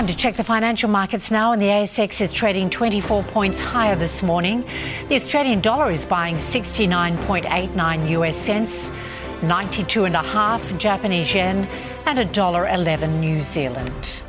Time to check the financial markets now, and the ASX is trading 24 points higher this morning. The Australian dollar is buying 69.89 US cents, 92.5 Japanese yen, and $1.11 New Zealand.